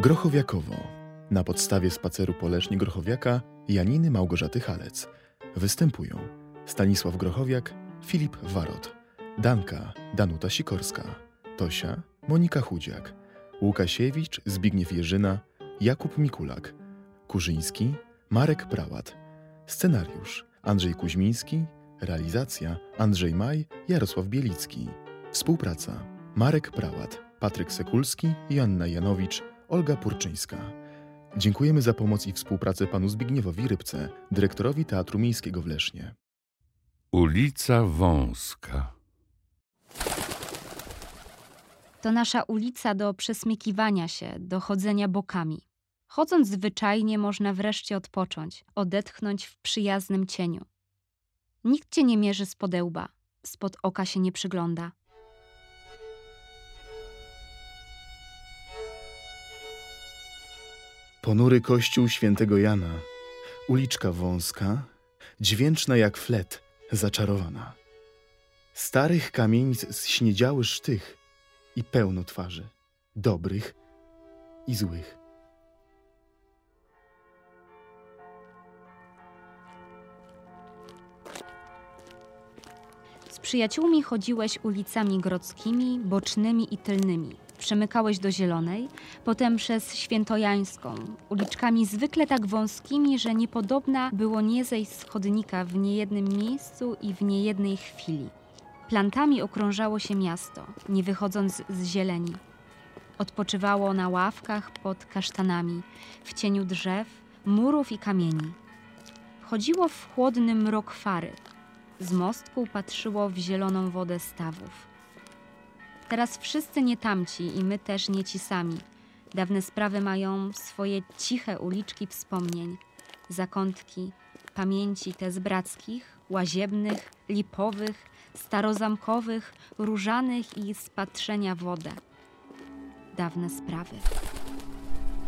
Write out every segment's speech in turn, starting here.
Grochowiakowo. Na podstawie spaceru po Lesznie Grochowiaka Janiny Małgorzaty Halec. Występują Stanisław Grochowiak, Filip Warot, Danka, Danuta Sikorska, Tosia, Monika Chudziak, Łukasiewicz, Zbigniew Jerzyna, Jakub Mikulak, Kurzyński, Marek Prałat. Scenariusz Andrzej Kuźmiński, realizacja Andrzej Maj, Jarosław Bielicki. Współpraca Marek Prałat, Patryk Sekulski, Joanna Janowicz, Olga Purczyńska. Dziękujemy za pomoc i współpracę panu Zbigniewowi Rybce, dyrektorowi Teatru Miejskiego w Lesznie. Ulica Wąska. To nasza ulica do przesmykiwania się, do chodzenia bokami. Chodząc zwyczajnie można wreszcie odpocząć, odetchnąć w przyjaznym cieniu. Nikt cię nie mierzy z podełba, spod oka się nie przygląda. Ponury kościół świętego Jana, uliczka wąska, dźwięczna jak flet, zaczarowana. Starych kamienic zśniedziały sztych i pełno twarzy, dobrych i złych. Z przyjaciółmi chodziłeś ulicami grodzkimi, bocznymi i tylnymi. Przemykałeś do Zielonej, potem przez Świętojańską, uliczkami zwykle tak wąskimi, że niepodobna było nie zejść z chodnika w niejednym miejscu i w niejednej chwili. Plantami okrążało się miasto, nie wychodząc z zieleni. Odpoczywało na ławkach pod kasztanami, w cieniu drzew, murów i kamieni. Chodziło w chłodny mrok fary. Z mostku patrzyło w zieloną wodę stawów. Teraz wszyscy nie tamci i my też nie ci sami. Dawne sprawy mają swoje ciche uliczki wspomnień, zakątki, pamięci te z brackich, łaziebnych, lipowych, starozamkowych, różanych i z patrzenia wodę. Dawne sprawy.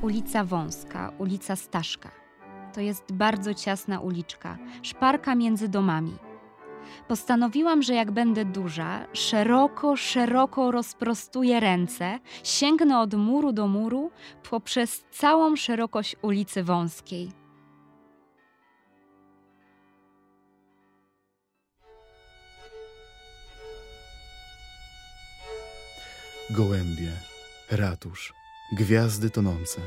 Ulica Wąska, ulica Staszka. To jest bardzo ciasna uliczka, szparka między domami. Postanowiłam, że jak będę duża, szeroko, szeroko rozprostuję ręce, sięgnę od muru do muru poprzez całą szerokość ulicy Wąskiej. Gołębie, ratusz, gwiazdy tonące,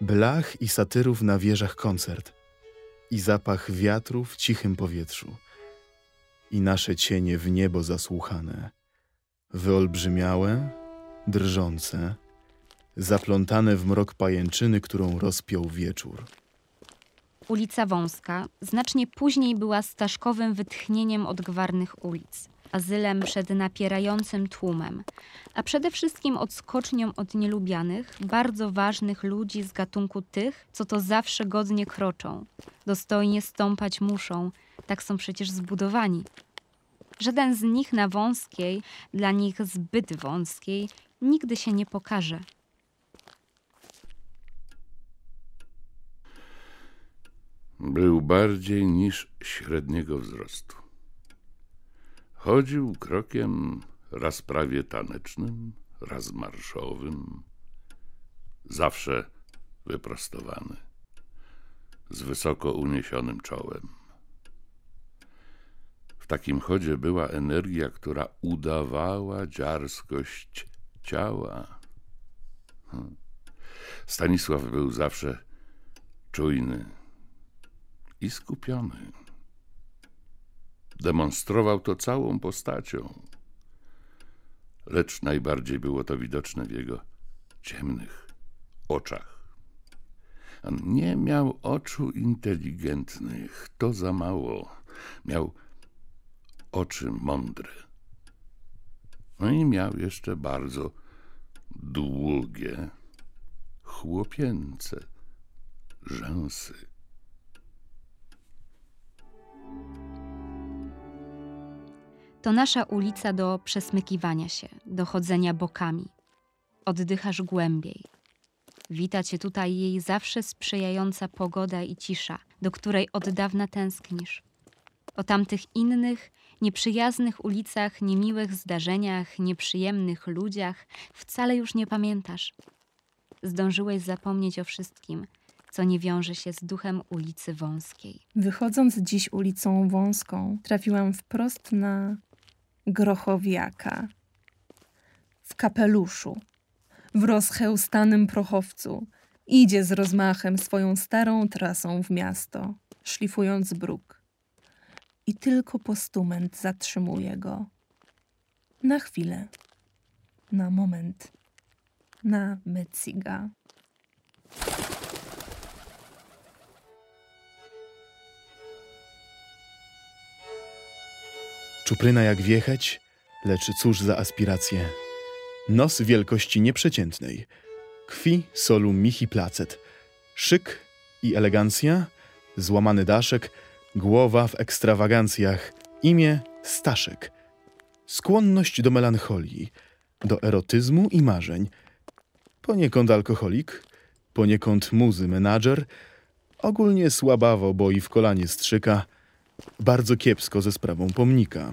blach i satyrów na wieżach koncert. I zapach wiatru w cichym powietrzu i nasze cienie w niebo zasłuchane, wyolbrzymiałe, drżące, zaplątane w mrok pajęczyny, którą rozpiął wieczór. Ulica Wąska znacznie później była staszkowym wytchnieniem od gwarnych ulic, azylem przed napierającym tłumem, a przede wszystkim odskocznią od nielubianych, bardzo ważnych ludzi z gatunku tych, co to zawsze godnie kroczą, dostojnie stąpać muszą, tak są przecież zbudowani. Żaden z nich na wąskiej, dla nich zbyt wąskiej, nigdy się nie pokaże. Był bardziej niż średniego wzrostu. Chodził krokiem raz prawie tanecznym, raz marszowym, zawsze wyprostowany, z wysoko uniesionym czołem. Takim chodzie była energia, która udawała dziarskość ciała. Hm. Stanisław był zawsze czujny i skupiony. Demonstrował to całą postacią, lecz najbardziej było to widoczne w jego ciemnych oczach. On nie miał oczu inteligentnych, to za mało. Miał oczy mądre. No i miał jeszcze bardzo długie, chłopięce rzęsy. To nasza ulica do przesmykiwania się, do chodzenia bokami. Oddychasz głębiej. Wita cię tutaj jej zawsze sprzyjająca pogoda i cisza, do której od dawna tęsknisz. O tamtych innych, nieprzyjaznych ulicach, niemiłych zdarzeniach, nieprzyjemnych ludziach wcale już nie pamiętasz. zdążyłeś zapomnieć o wszystkim, co nie wiąże się z duchem ulicy Wąskiej. Wychodząc dziś ulicą Wąską, trafiłam wprost na Grochowiaka. W kapeluszu, w rozchełstanym prochowcu, idzie z rozmachem swoją starą trasą w miasto, szlifując bruk. I tylko postument zatrzymuje go. Na chwilę, na moment, na Metsiga. Czupryna jak wiecheć, lecz cóż za aspiracje. Nos wielkości nieprzeciętnej. Krwi solu michi placet. Szyk i elegancja, złamany daszek, głowa w ekstrawagancjach, imię Staszek. Skłonność do melancholii, do erotyzmu i marzeń. Poniekąd alkoholik, poniekąd muzy menadżer, ogólnie słabawo boi w kolanie strzyka, bardzo kiepsko ze sprawą pomnika.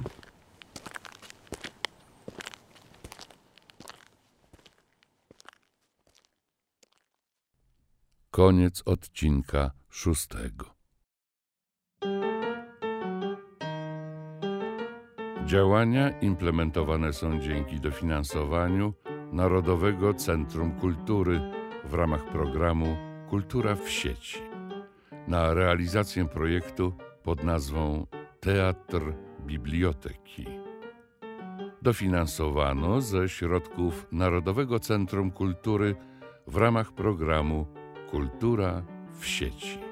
Koniec odcinka szóstego. Działania implementowane są dzięki dofinansowaniu Narodowego Centrum Kultury w ramach programu Kultura w sieci. Na realizację projektu pod nazwą Teatr Biblioteki. Dofinansowano ze środków Narodowego Centrum Kultury w ramach programu Kultura w sieci.